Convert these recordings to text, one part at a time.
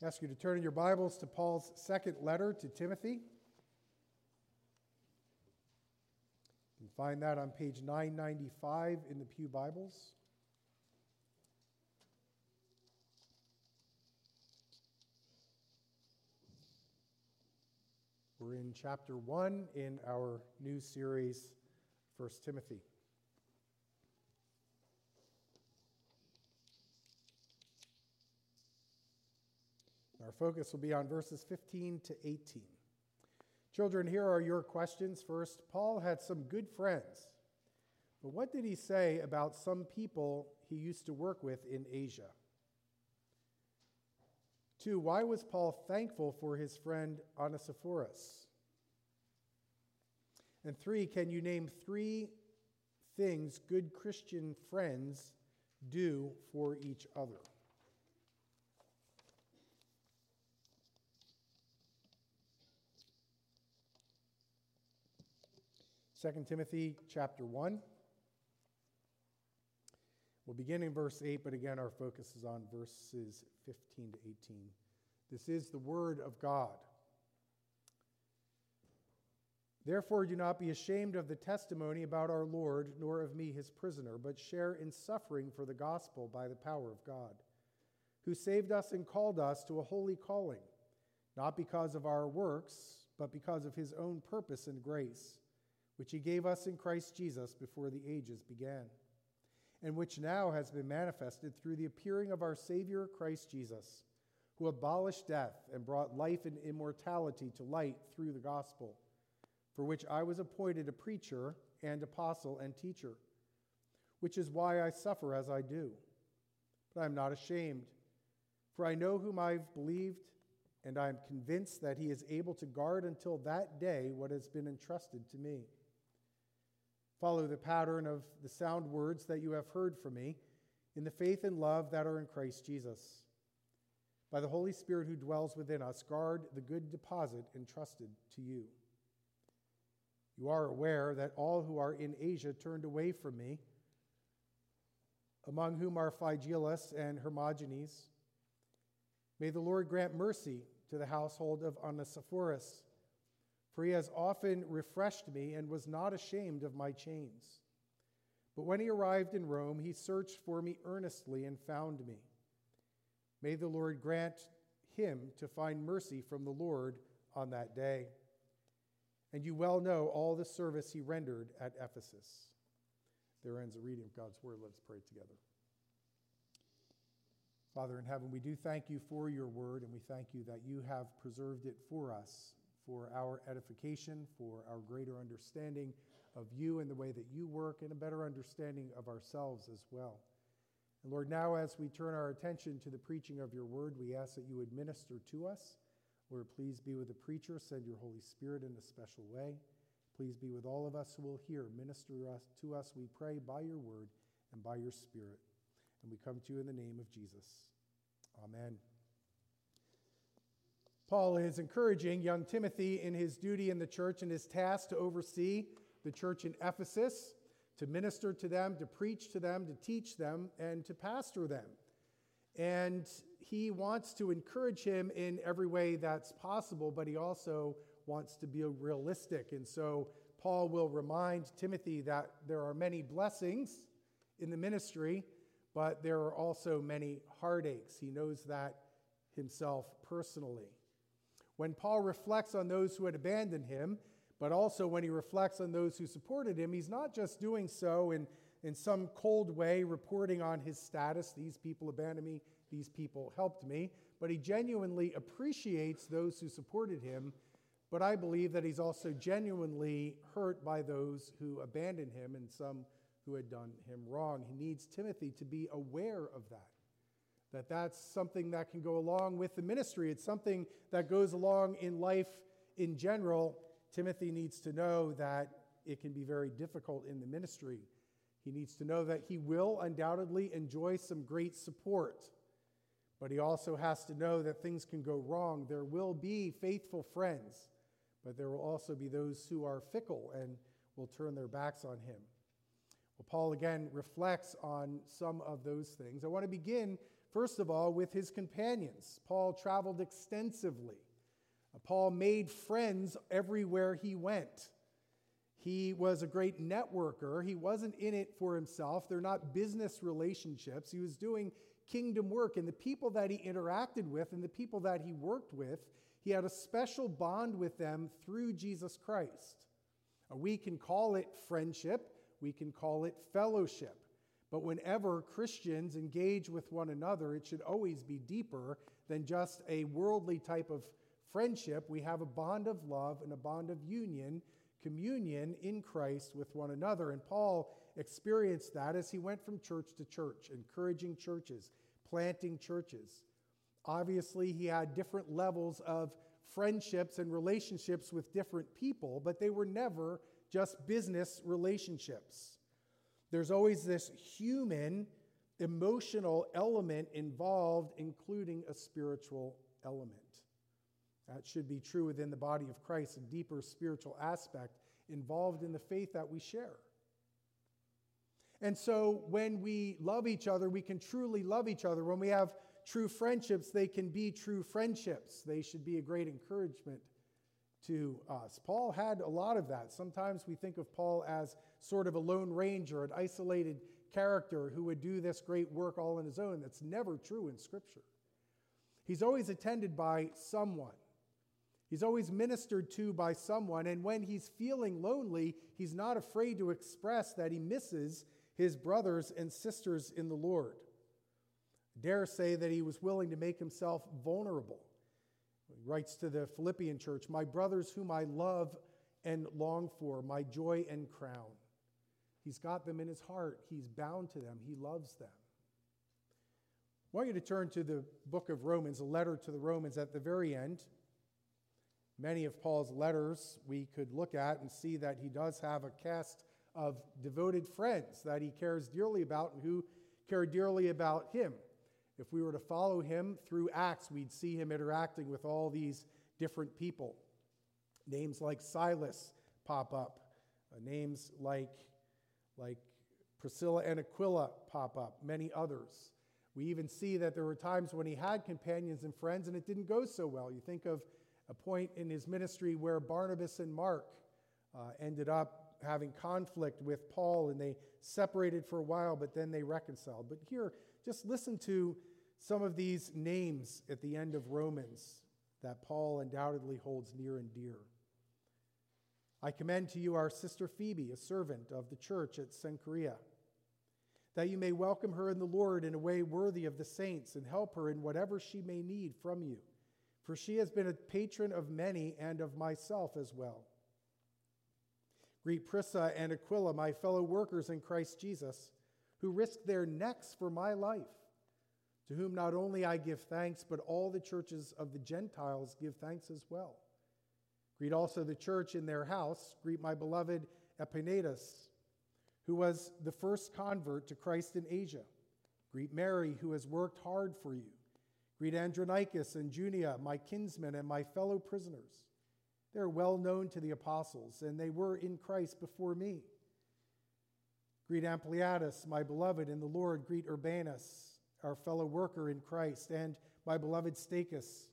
I ask you to turn in your Bibles to Paul's second letter to Timothy. You can find that on page 995 in the Pew Bibles. We're in chapter 1 in our new series, 1 Timothy. Our focus will be on verses 15 to 18. Children, here are your questions. First, Paul had some good friends, but what did he say about some people he used to work with in Asia? Two, why was Paul thankful for his friend Onesiphorus? And three, can you name three things good Christian friends do for each other? 2 Timothy chapter 1. We'll begin in verse 8, but again, our focus is on verses 15 to 18. This is the word of God. Therefore, do not be ashamed of the testimony about our Lord, nor of me, his prisoner, but share in suffering for the gospel by the power of God, who saved us and called us to a holy calling, not because of our works, but because of his own purpose and grace which he gave us in Christ Jesus before the ages began, and which now has been manifested through the appearing of our Savior Christ Jesus, who abolished death and brought life and immortality to light through the gospel, for which I was appointed a preacher and apostle and teacher, which is why I suffer as I do. But I am not ashamed, for I know whom I've believed and I am convinced that he is able to guard until that day what has been entrusted to me. Follow the pattern of the sound words that you have heard from me in the faith and love that are in Christ Jesus. By the Holy Spirit who dwells within us, guard the good deposit entrusted to you. You are aware that all who are in Asia turned away from me, among whom are Phygelus and Hermogenes. May the Lord grant mercy to the household of Onesiphorus for he has often refreshed me and was not ashamed of my chains. But when he arrived in Rome, he searched for me earnestly and found me. May the Lord grant him to find mercy from the Lord on that day. And you well know all the service he rendered at Ephesus. There ends the reading of God's word. Let's pray together. Father in heaven, we do thank you for your word, and we thank you that you have preserved it for us for our edification, for our greater understanding of you and the way that you work, and a better understanding of ourselves as well. And Lord, now as we turn our attention to the preaching of your word, we ask that you would minister to us. Lord, please be with the preacher. Send your Holy Spirit in a special way. Please be with all of us who will hear. Minister us, to us, we pray, by your word and by your Spirit. And we come to you in the name of Jesus. Amen. Paul is encouraging young Timothy in his duty in the church and his task to oversee the church in Ephesus, to minister to them, to preach to them, to teach them, and to pastor them. And he wants to encourage him in every way that's possible, but he also wants to be realistic. And so Paul will remind Timothy that there are many blessings in the ministry, but there are also many heartaches. He knows that himself personally. When Paul reflects on those who had abandoned him, but also when he reflects on those who supported him, he's not just doing so in, in some cold way, reporting on his status these people abandoned me, these people helped me, but he genuinely appreciates those who supported him. But I believe that he's also genuinely hurt by those who abandoned him and some who had done him wrong. He needs Timothy to be aware of that that that's something that can go along with the ministry. It's something that goes along in life in general. Timothy needs to know that it can be very difficult in the ministry. He needs to know that he will undoubtedly enjoy some great support, but he also has to know that things can go wrong. There will be faithful friends, but there will also be those who are fickle and will turn their backs on him. Well, Paul again reflects on some of those things. I want to begin First of all, with his companions. Paul traveled extensively. Uh, Paul made friends everywhere he went. He was a great networker. He wasn't in it for himself. They're not business relationships. He was doing kingdom work. And the people that he interacted with and the people that he worked with, he had a special bond with them through Jesus Christ. Uh, we can call it friendship, we can call it fellowship. But whenever Christians engage with one another, it should always be deeper than just a worldly type of friendship. We have a bond of love and a bond of union, communion in Christ with one another. And Paul experienced that as he went from church to church, encouraging churches, planting churches. Obviously, he had different levels of friendships and relationships with different people, but they were never just business relationships. There's always this human, emotional element involved, including a spiritual element. That should be true within the body of Christ, a deeper spiritual aspect involved in the faith that we share. And so when we love each other, we can truly love each other. When we have true friendships, they can be true friendships. They should be a great encouragement to us. Paul had a lot of that. Sometimes we think of Paul as sort of a lone ranger, an isolated character who would do this great work all on his own. That's never true in Scripture. He's always attended by someone. He's always ministered to by someone, and when he's feeling lonely, he's not afraid to express that he misses his brothers and sisters in the Lord. Dare say that he was willing to make himself vulnerable. He writes to the Philippian church, My brothers, whom I love and long for, my joy and crown. He's got them in his heart, he's bound to them, he loves them. I want you to turn to the book of Romans, a letter to the Romans at the very end. Many of Paul's letters we could look at and see that he does have a cast of devoted friends that he cares dearly about and who care dearly about him. If we were to follow him through Acts, we'd see him interacting with all these different people. Names like Silas pop up, uh, names like, like Priscilla and Aquila pop up, many others. We even see that there were times when he had companions and friends and it didn't go so well. You think of a point in his ministry where Barnabas and Mark uh, ended up having conflict with Paul and they separated for a while, but then they reconciled. But here, just listen to some of these names at the end of Romans that Paul undoubtedly holds near and dear. I commend to you our sister Phoebe, a servant of the church at Cenchrea, that you may welcome her in the Lord in a way worthy of the saints and help her in whatever she may need from you. For she has been a patron of many and of myself as well. Greet Prisca and Aquila, my fellow workers in Christ Jesus, who risked their necks for my life, to whom not only I give thanks, but all the churches of the Gentiles give thanks as well. Greet also the church in their house. Greet my beloved Epaenetus, who was the first convert to Christ in Asia. Greet Mary, who has worked hard for you. Greet Andronicus and Junia, my kinsmen and my fellow prisoners. They're well known to the apostles, and they were in Christ before me. Greet Ampliatus, my beloved in the Lord. Greet Urbanus, our fellow worker in Christ, and my beloved Stachys.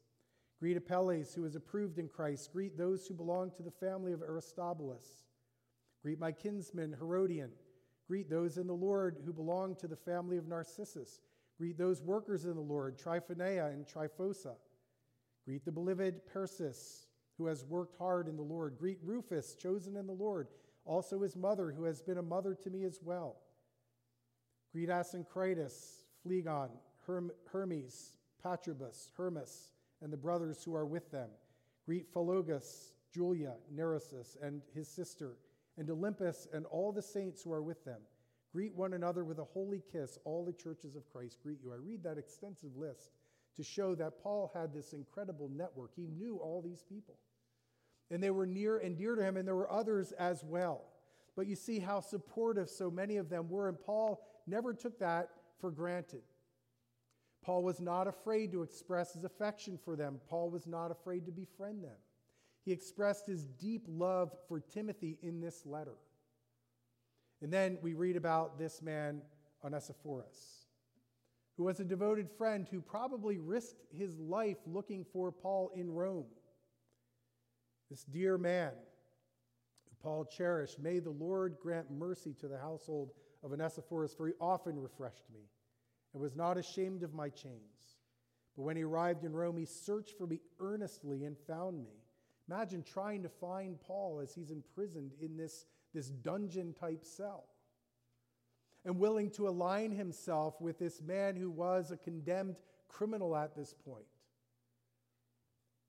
Greet Apelles, who is approved in Christ. Greet those who belong to the family of Aristobulus. Greet my kinsman Herodian. Greet those in the Lord who belong to the family of Narcissus. Greet those workers in the Lord, Tryphena and Tryphosa. Greet the beloved Persis who has worked hard in the Lord. Greet Rufus, chosen in the Lord, also his mother, who has been a mother to me as well. Greet Asyncritus, Phlegon, Herm- Hermes, Patrobus, Hermas, and the brothers who are with them. Greet Philologus, Julia, Nereus, and his sister, and Olympas, and all the saints who are with them. Greet one another with a holy kiss. All the churches of Christ greet you. I read that extensive list to show that Paul had this incredible network. He knew all these people. And they were near and dear to him, and there were others as well. But you see how supportive so many of them were, and Paul never took that for granted. Paul was not afraid to express his affection for them, Paul was not afraid to befriend them. He expressed his deep love for Timothy in this letter. And then we read about this man, Onesiphorus who was a devoted friend who probably risked his life looking for Paul in Rome. This dear man who Paul cherished, may the Lord grant mercy to the household of Onesiphorus, for he often refreshed me and was not ashamed of my chains. But when he arrived in Rome, he searched for me earnestly and found me. Imagine trying to find Paul as he's imprisoned in this, this dungeon type cell and willing to align himself with this man who was a condemned criminal at this point.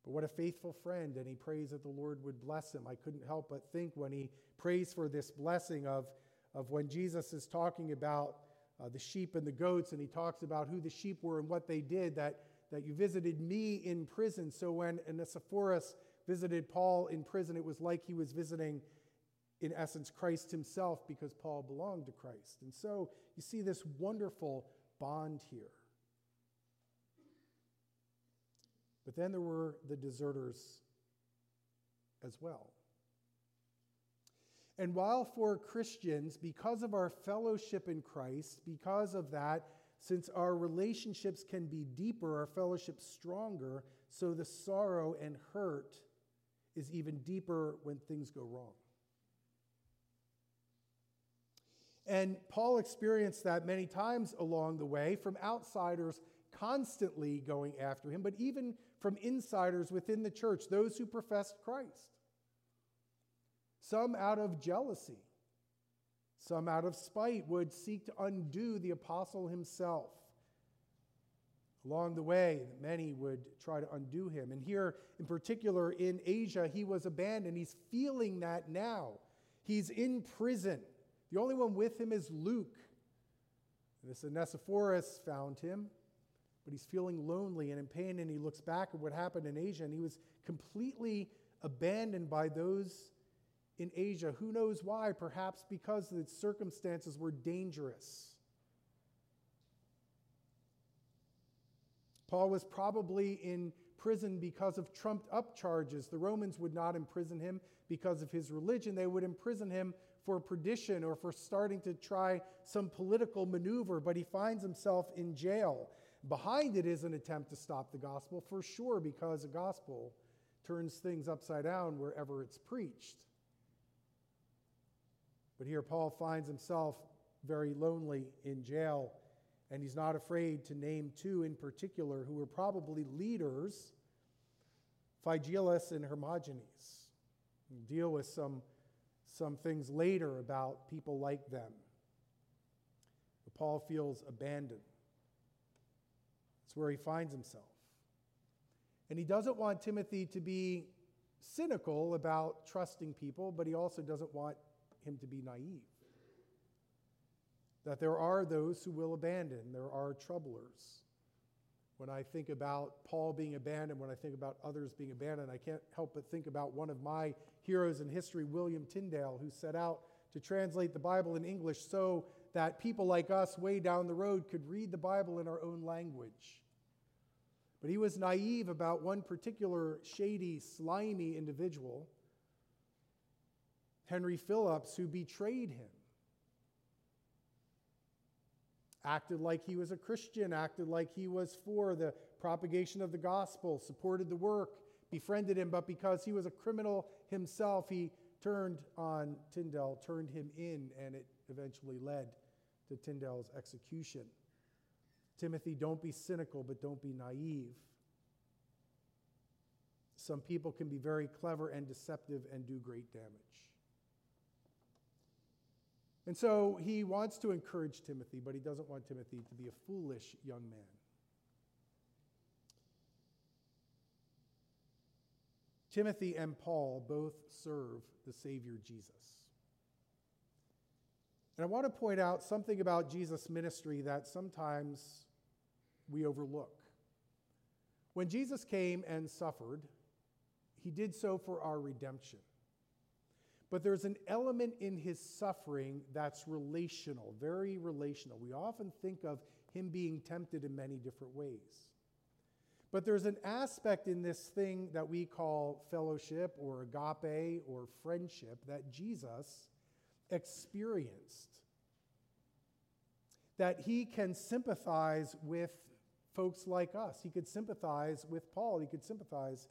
But what a faithful friend, and he prays that the Lord would bless him. I couldn't help but think when he prays for this blessing of, of when Jesus is talking about uh, the sheep and the goats, and he talks about who the sheep were and what they did, that, that you visited me in prison. So when Onesiphorus visited Paul in prison, it was like he was visiting in essence, Christ himself because Paul belonged to Christ. And so you see this wonderful bond here. But then there were the deserters as well. And while for Christians, because of our fellowship in Christ, because of that, since our relationships can be deeper, our fellowship stronger, so the sorrow and hurt is even deeper when things go wrong. And Paul experienced that many times along the way from outsiders constantly going after him, but even from insiders within the church, those who professed Christ. Some out of jealousy, some out of spite would seek to undo the apostle himself. Along the way, many would try to undo him. And here, in particular, in Asia, he was abandoned. He's feeling that now. He's in prison. The only one with him is Luke. This Onesiphorus found him, but he's feeling lonely and in pain, and he looks back at what happened in Asia, and he was completely abandoned by those in Asia. Who knows why? Perhaps because the circumstances were dangerous. Paul was probably in prison because of trumped up charges. The Romans would not imprison him because of his religion, they would imprison him for perdition or for starting to try some political maneuver, but he finds himself in jail. Behind it is an attempt to stop the gospel, for sure, because the gospel turns things upside down wherever it's preached. But here, Paul finds himself very lonely in jail, and he's not afraid to name two in particular who were probably leaders Phygelus and Hermogenes. Deal with some some things later about people like them. But Paul feels abandoned. It's where he finds himself. And he doesn't want Timothy to be cynical about trusting people, but he also doesn't want him to be naive. That there are those who will abandon, there are troublers. When I think about Paul being abandoned, when I think about others being abandoned, I can't help but think about one of my heroes in history, William Tyndale, who set out to translate the Bible in English so that people like us way down the road could read the Bible in our own language. But he was naive about one particular shady, slimy individual, Henry Phillips, who betrayed him acted like he was a Christian, acted like he was for the propagation of the gospel, supported the work, befriended him, but because he was a criminal himself, he turned on Tyndale, turned him in, and it eventually led to Tyndale's execution. Timothy, don't be cynical, but don't be naive. Some people can be very clever and deceptive and do great damage. And so he wants to encourage Timothy, but he doesn't want Timothy to be a foolish young man. Timothy and Paul both serve the Savior Jesus. And I want to point out something about Jesus' ministry that sometimes we overlook. When Jesus came and suffered, he did so for our redemption. But there's an element in his suffering that's relational, very relational. We often think of him being tempted in many different ways. But there's an aspect in this thing that we call fellowship or agape or friendship that Jesus experienced. that he can sympathize with folks like us. He could sympathize with Paul, he could sympathize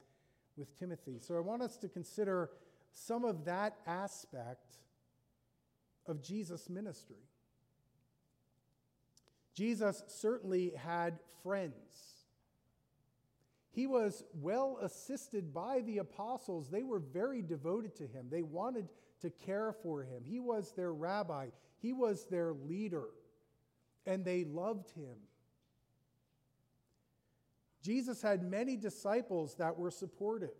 with Timothy. So I want us to consider some of that aspect of Jesus' ministry. Jesus certainly had friends. He was well assisted by the apostles. They were very devoted to him. They wanted to care for him. He was their rabbi, he was their leader, and they loved him. Jesus had many disciples that were supportive.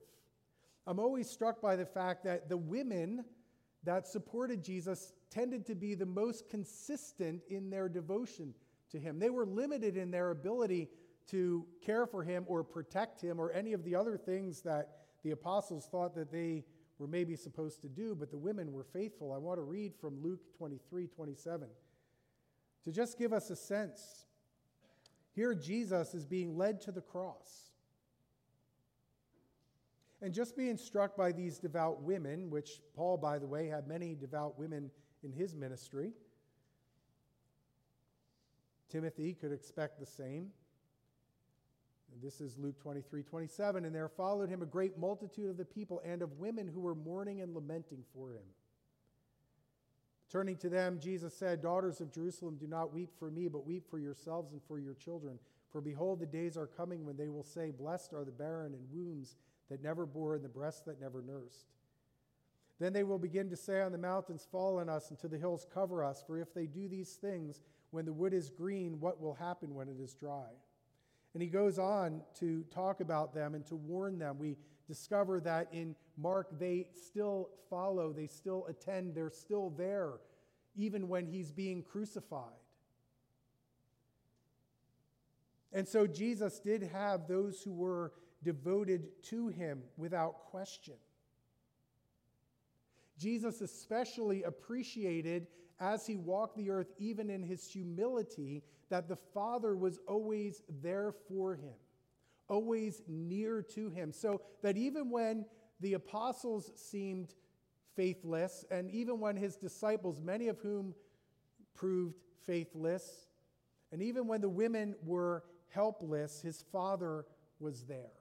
I'm always struck by the fact that the women that supported Jesus tended to be the most consistent in their devotion to him. They were limited in their ability to care for him or protect him or any of the other things that the apostles thought that they were maybe supposed to do, but the women were faithful. I want to read from Luke 23 27 to just give us a sense here, Jesus is being led to the cross. And just being struck by these devout women, which Paul, by the way, had many devout women in his ministry, Timothy could expect the same. This is Luke 23 27. And there followed him a great multitude of the people and of women who were mourning and lamenting for him. Turning to them, Jesus said, Daughters of Jerusalem, do not weep for me, but weep for yourselves and for your children. For behold, the days are coming when they will say, Blessed are the barren and wombs that never bore and the breasts that never nursed. Then they will begin to say on the mountains, Fall on us, and to the hills, Cover us. For if they do these things when the wood is green, what will happen when it is dry? And he goes on to talk about them and to warn them. We discover that in Mark, they still follow, they still attend, they're still there, even when he's being crucified. And so Jesus did have those who were devoted to him without question. Jesus especially appreciated as he walked the earth, even in his humility, that the Father was always there for him always near to him. So that even when the apostles seemed faithless, and even when his disciples, many of whom proved faithless, and even when the women were helpless, his father was there.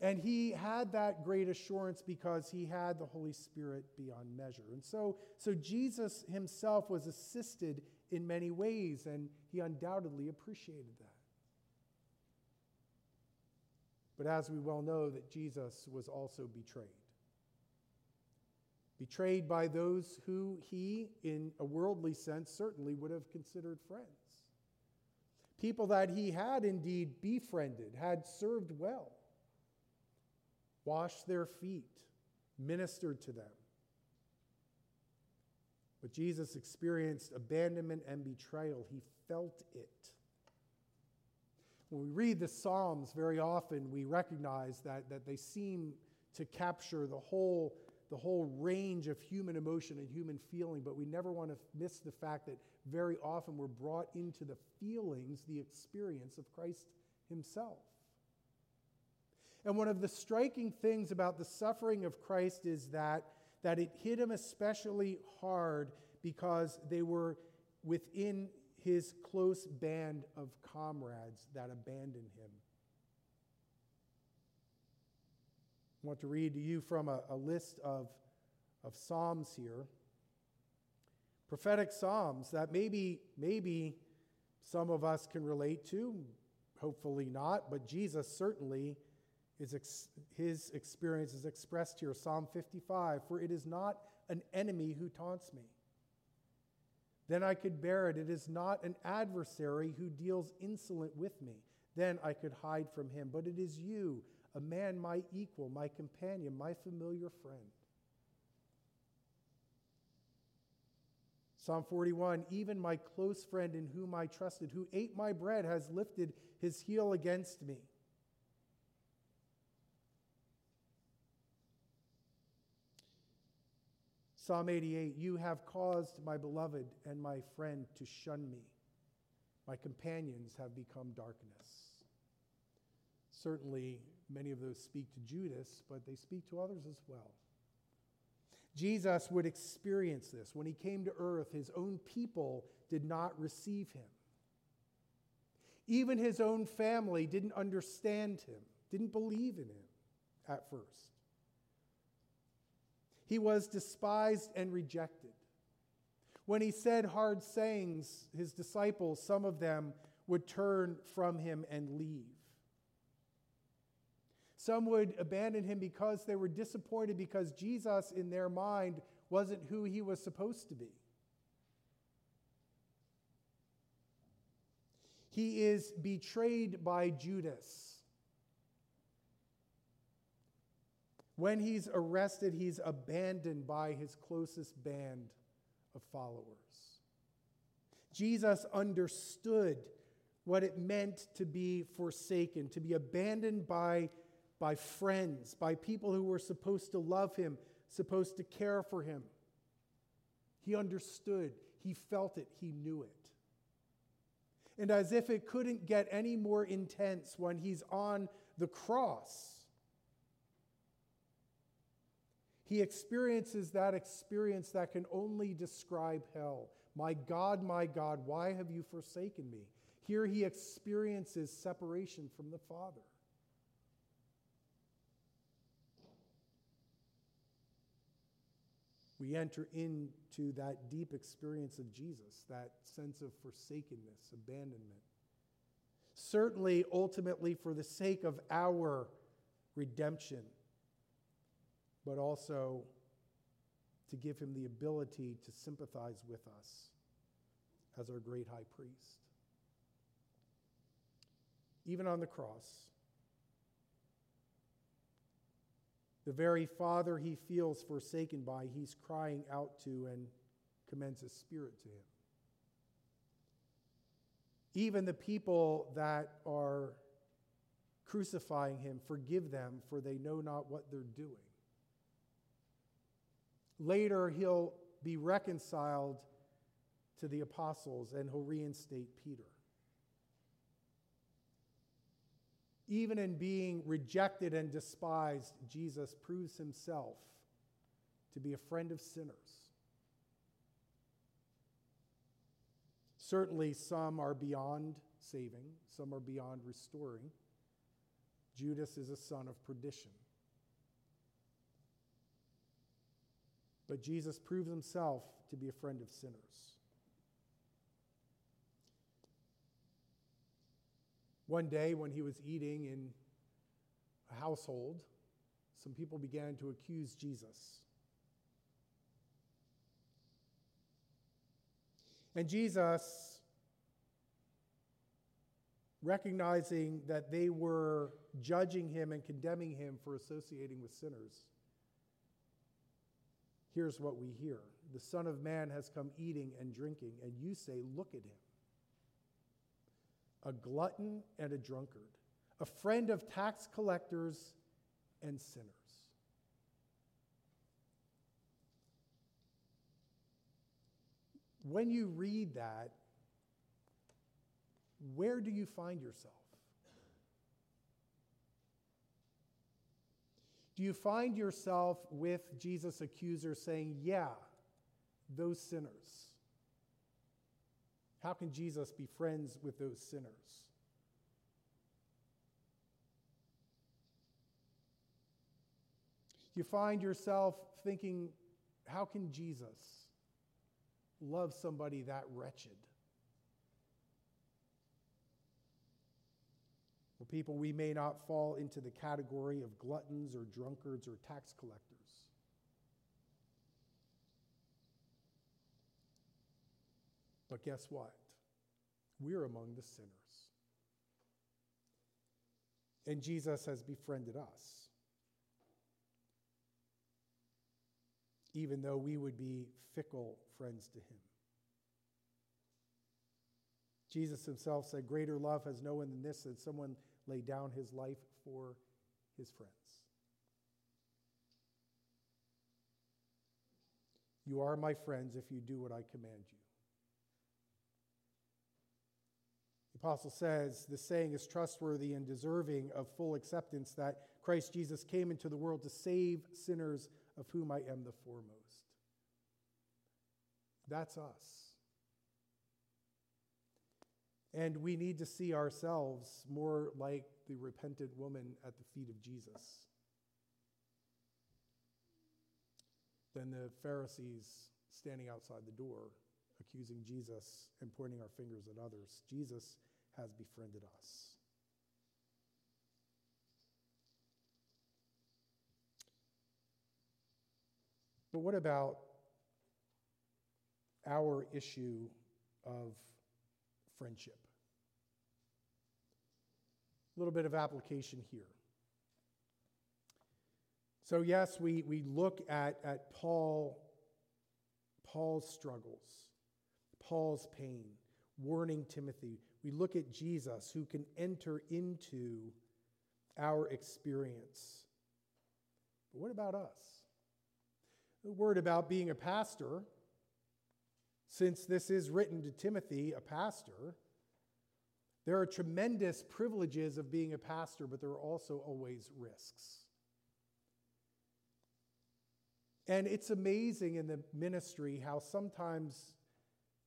And he had that great assurance because he had the Holy Spirit beyond measure. And so, so Jesus himself was assisted in many ways, and he undoubtedly appreciated that. But as we well know, that Jesus was also betrayed. Betrayed by those who he, in a worldly sense, certainly would have considered friends. People that he had indeed befriended, had served well, washed their feet, ministered to them. But Jesus experienced abandonment and betrayal. He felt it. When we read the Psalms, very often we recognize that, that they seem to capture the whole, the whole range of human emotion and human feeling, but we never want to miss the fact that very often we're brought into the feelings, the experience of Christ Himself. And one of the striking things about the suffering of Christ is that, that it hit him especially hard because they were within his close band of comrades that abandoned him. I want to read to you from a, a list of, of Psalms here. Prophetic Psalms that maybe, maybe some of us can relate to, hopefully not, but Jesus certainly ex- his experience is expressed here. Psalm 55 For it is not an enemy who taunts me then I could bear it. It is not an adversary who deals insolent with me. Then I could hide from him. But it is you, a man my equal, my companion, my familiar friend. Psalm 41 Even my close friend in whom I trusted, who ate my bread, has lifted his heel against me. Psalm 88 You have caused my beloved and my friend to shun me. My companions have become darkness. Certainly, many of those speak to Judas, but they speak to others as well. Jesus would experience this. When he came to earth, his own people did not receive him. Even his own family didn't understand him, didn't believe in him at first. He was despised and rejected. When he said hard sayings, his disciples, some of them, would turn from him and leave. Some would abandon him because they were disappointed because Jesus, in their mind, wasn't who he was supposed to be. He is betrayed by Judas. When he's arrested, he's abandoned by his closest band of followers. Jesus understood what it meant to be forsaken, to be abandoned by, by friends, by people who were supposed to love him, supposed to care for him. He understood, he felt it, he knew it. And as if it couldn't get any more intense when he's on the cross, he experiences that experience that can only describe hell. My God, my God, why have you forsaken me? Here he experiences separation from the Father. we enter into that deep experience of Jesus, that sense of forsakenness, abandonment. Certainly, ultimately, for the sake of our redemption, but also to give him the ability to sympathize with us as our great high priest. Even on the cross, The very father he feels forsaken by, he's crying out to and commends his spirit to him. Even the people that are crucifying him, forgive them, for they know not what they're doing. Later, he'll be reconciled to the apostles and he'll reinstate Peter. Even in being rejected and despised, Jesus proves himself to be a friend of sinners. Certainly, some are beyond saving, some are beyond restoring. Judas is a son of perdition. But Jesus proves himself to be a friend of sinners. One day, when he was eating in a household, some people began to accuse Jesus. And Jesus, recognizing that they were judging him and condemning him for associating with sinners, here's what we hear The Son of Man has come eating and drinking, and you say, Look at him a glutton and a drunkard, a friend of tax collectors and sinners. When you read that, where do you find yourself? Do you find yourself with Jesus' accuser saying, Yeah, those sinners? How can Jesus be friends with those sinners? You find yourself thinking, how can Jesus love somebody that wretched? People, we may not fall into the category of gluttons or drunkards or tax collectors. But guess what? We're among the sinners. And Jesus has befriended us. Even though we would be fickle friends to him. Jesus himself said, Greater love has no one than this, that someone lay down his life for his friends. You are my friends if you do what I command you. The apostle says the saying is trustworthy and deserving of full acceptance that Christ Jesus came into the world to save sinners, of whom I am the foremost. That's us. And we need to see ourselves more like the repentant woman at the feet of Jesus than the Pharisees standing outside the door accusing Jesus and pointing our fingers at others. Jesus has befriended us. But what about our issue of friendship? A little bit of application here. So, yes, we, we look at, at Paul, Paul's struggles, Paul's pain, warning Timothy. We look at Jesus who can enter into our experience. But what about us? The word about being a pastor, since this is written to Timothy, a pastor, there are tremendous privileges of being a pastor, but there are also always risks. And it's amazing in the ministry how sometimes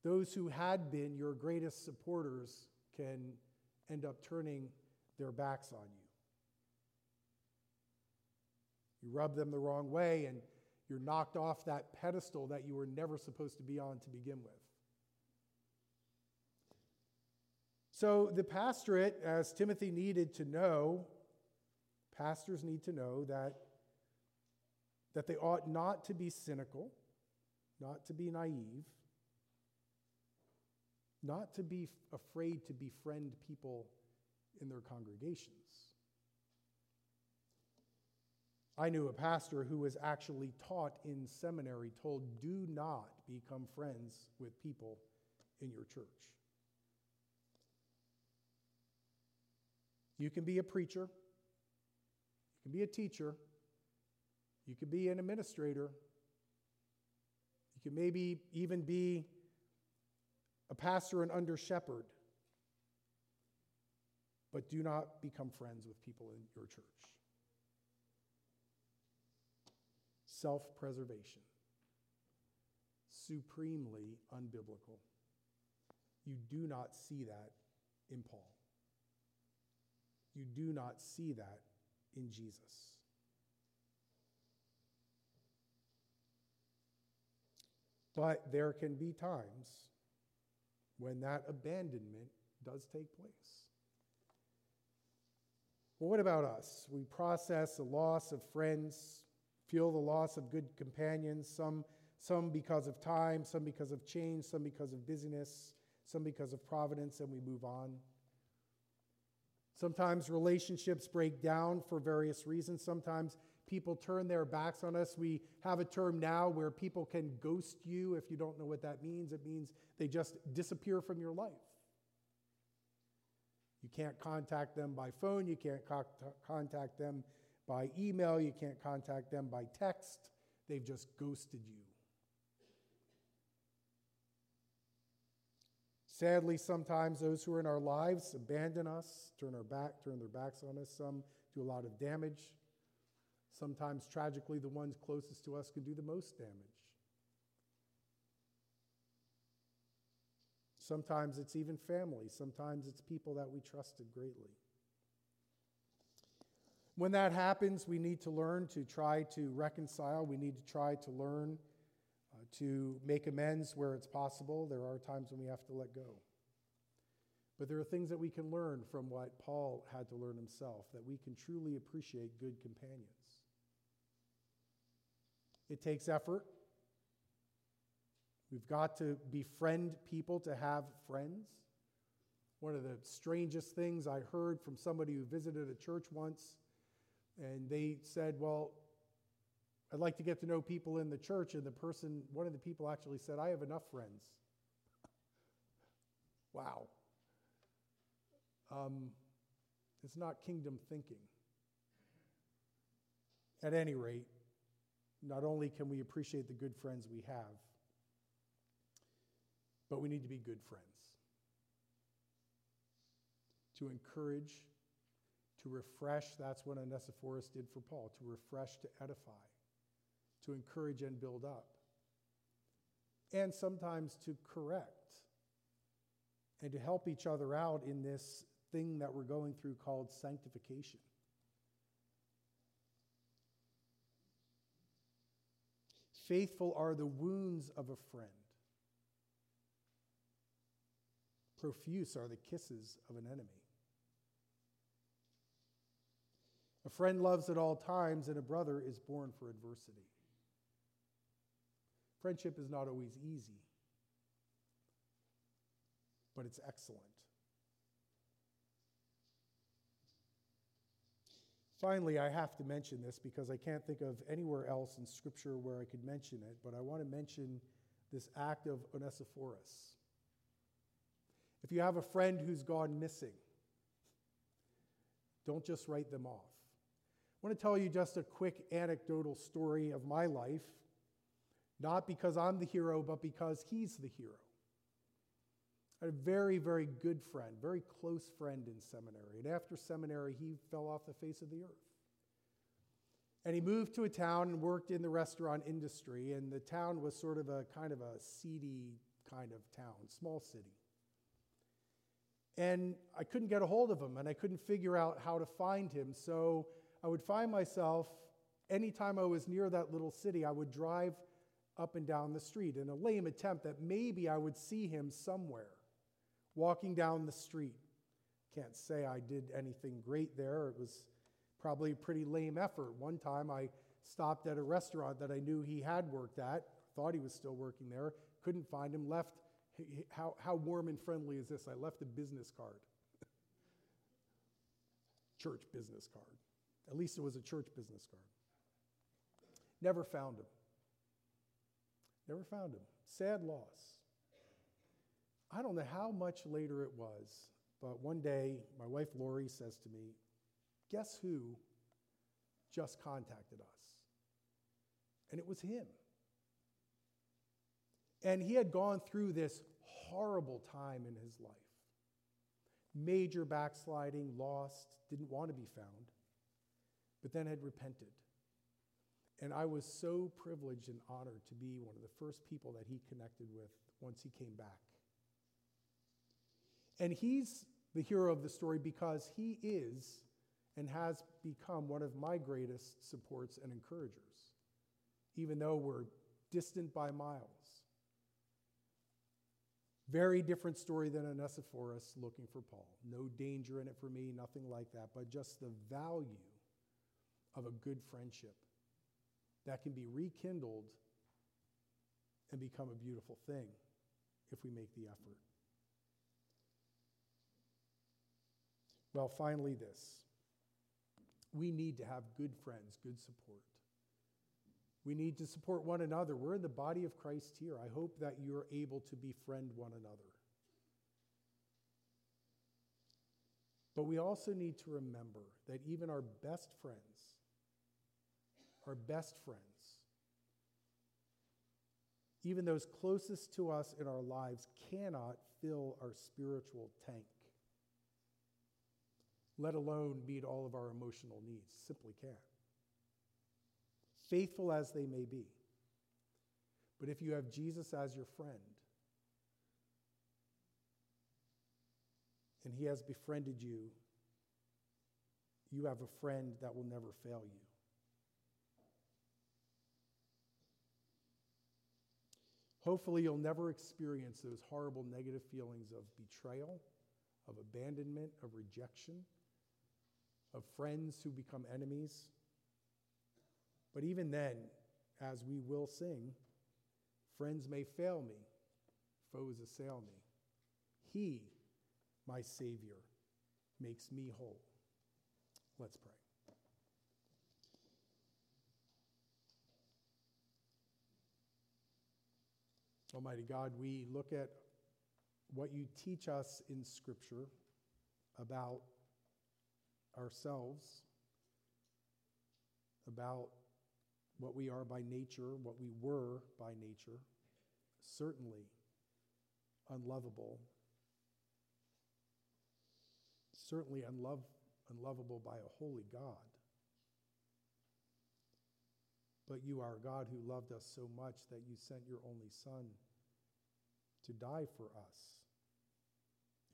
those who had been your greatest supporters can end up turning their backs on you. You rub them the wrong way, and you're knocked off that pedestal that you were never supposed to be on to begin with. So, the pastorate, as Timothy needed to know, pastors need to know that that they ought not to be cynical, not to be naive, not to be afraid to befriend people in their congregations. I knew a pastor who was actually taught in seminary, told, do not become friends with people in your church. You can be a preacher, you can be a teacher, you can be an administrator. You can maybe even be a pastor and under shepherd. But do not become friends with people in your church. Self preservation, supremely unbiblical. You do not see that in Paul. You do not see that in Jesus. But there can be times when that abandonment does take place. Well, what about us? We process the loss of friends, feel the loss of good companions, some, some because of time, some because of change, some because of busyness, some because of providence, and we move on. Sometimes relationships break down for various reasons. Sometimes people turn their backs on us. We have a term now where people can ghost you. If you don't know what that means, it means they just disappear from your life. You can't contact them by phone, you can't co- contact them by email, you can't contact them by text. They've just ghosted you. Sadly, sometimes those who are in our lives abandon us, turn our back, turn their backs on us. Some do a lot of damage. Sometimes, tragically, the ones closest to us can do the most damage. Sometimes it's even family. Sometimes it's people that we trusted greatly. When that happens, we need to learn to try to reconcile. We need to try to learn uh, to make amends where it's possible. There are times when we have to let go. But there are things that we can learn from what Paul had to learn himself, that we can truly appreciate good companions. It takes effort. We've got to befriend people to have friends. One of the strangest things I heard from somebody who visited a church once, and they said, Well, I'd like to get to know people in the church. And the person, one of the people actually said, I have enough friends. wow. Um, it's not kingdom thinking. At any rate, not only can we appreciate the good friends we have, but we need to be good friends. To encourage, to refresh, that's what Onesiphorus did for Paul, to refresh, to edify, to encourage and build up, and sometimes to correct and to help each other out in this thing that we're going through called sanctification. Faithful are the wounds of a friend. Profuse are the kisses of an enemy. A friend loves at all times, and a brother is born for adversity. Friendship is not always easy, but it's excellent. Finally, I have to mention this because I can't think of anywhere else in Scripture where I could mention it, but I want to mention this act of Onesiphorus. If you have a friend who's gone missing, don't just write them off. I want to tell you just a quick anecdotal story of my life, not because I'm the hero, but because he's the hero. I had a very, very good friend, very close friend in seminary. And after seminary, he fell off the face of the earth. And he moved to a town and worked in the restaurant industry. And the town was sort of a kind of a seedy kind of town, small city. And I couldn't get a hold of him, and I couldn't figure out how to find him. So I would find myself, anytime I was near that little city, I would drive up and down the street in a lame attempt that maybe I would see him somewhere walking down the street. Can't say I did anything great there. It was probably a pretty lame effort. One time I stopped at a restaurant that I knew he had worked at, thought he was still working there, couldn't find him, left. How, how warm and friendly is this? I left a business card. church business card. At least it was a church business card. Never found him. Never found him. Sad loss. I don't know how much later it was, but one day my wife Lori says to me, Guess who just contacted us? And it was him. And he had gone through this horrible time in his life major backsliding, lost, didn't want to be found, but then had repented. And I was so privileged and honored to be one of the first people that he connected with once he came back. And he's the hero of the story because he is and has become one of my greatest supports and encouragers, even though we're distant by miles. Very different story than Onesiphorus looking for Paul. No danger in it for me, nothing like that, but just the value of a good friendship that can be rekindled and become a beautiful thing if we make the effort. Well, finally, this we need to have good friends, good support. We need to support one another. We're in the body of Christ here. I hope that you're able to befriend one another. But we also need to remember that even our best friends, our best friends, even those closest to us in our lives, cannot fill our spiritual tank let alone meet all of our emotional needs. Simply can't. Faithful as they may be. But if you have Jesus as your friend, and he has befriended you, you have a friend that will never fail you. Hopefully, you'll never experience those horrible negative feelings of betrayal, of abandonment, of rejection of friends who become enemies. But even then, as we will sing, friends may fail me, foes assail me. He, my Savior, makes me whole. Let's pray. Almighty God, we look at what you teach us in Scripture about ourselves, about what we are by nature, what we were by nature, certainly unlovable, certainly unlov- unlovable by a holy God. But you are God who loved us so much that you sent your only Son to die for us,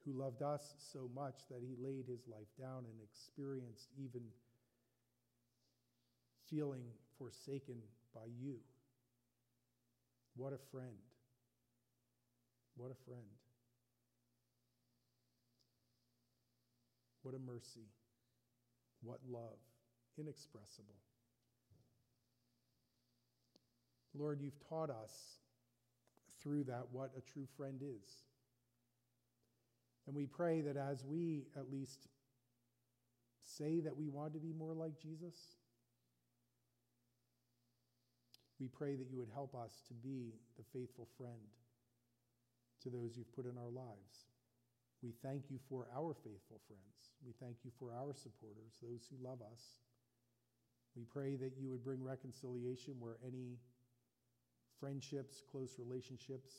who loved us so much that he laid his life down and experienced even feeling forsaken by you. What a friend. What a friend. What a mercy. What love. Inexpressible. Lord, you've taught us through that what a true friend is. And we pray that as we at least say that we want to be more like Jesus, we pray that you would help us to be the faithful friend to those you've put in our lives. We thank you for our faithful friends. We thank you for our supporters, those who love us. We pray that you would bring reconciliation where any friendships, close relationships,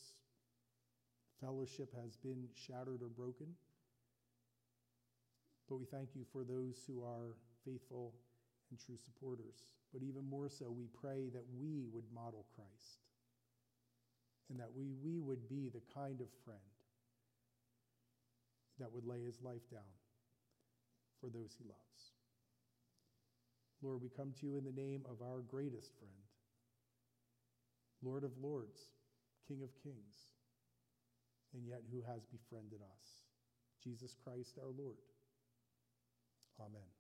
fellowship has been shattered or broken. But we thank you for those who are faithful and true supporters. But even more so, we pray that we would model Christ and that we, we would be the kind of friend that would lay his life down for those he loves. Lord, we come to you in the name of our greatest friend, Lord of lords, King of kings, and yet who has befriended us, Jesus Christ our Lord. Amen.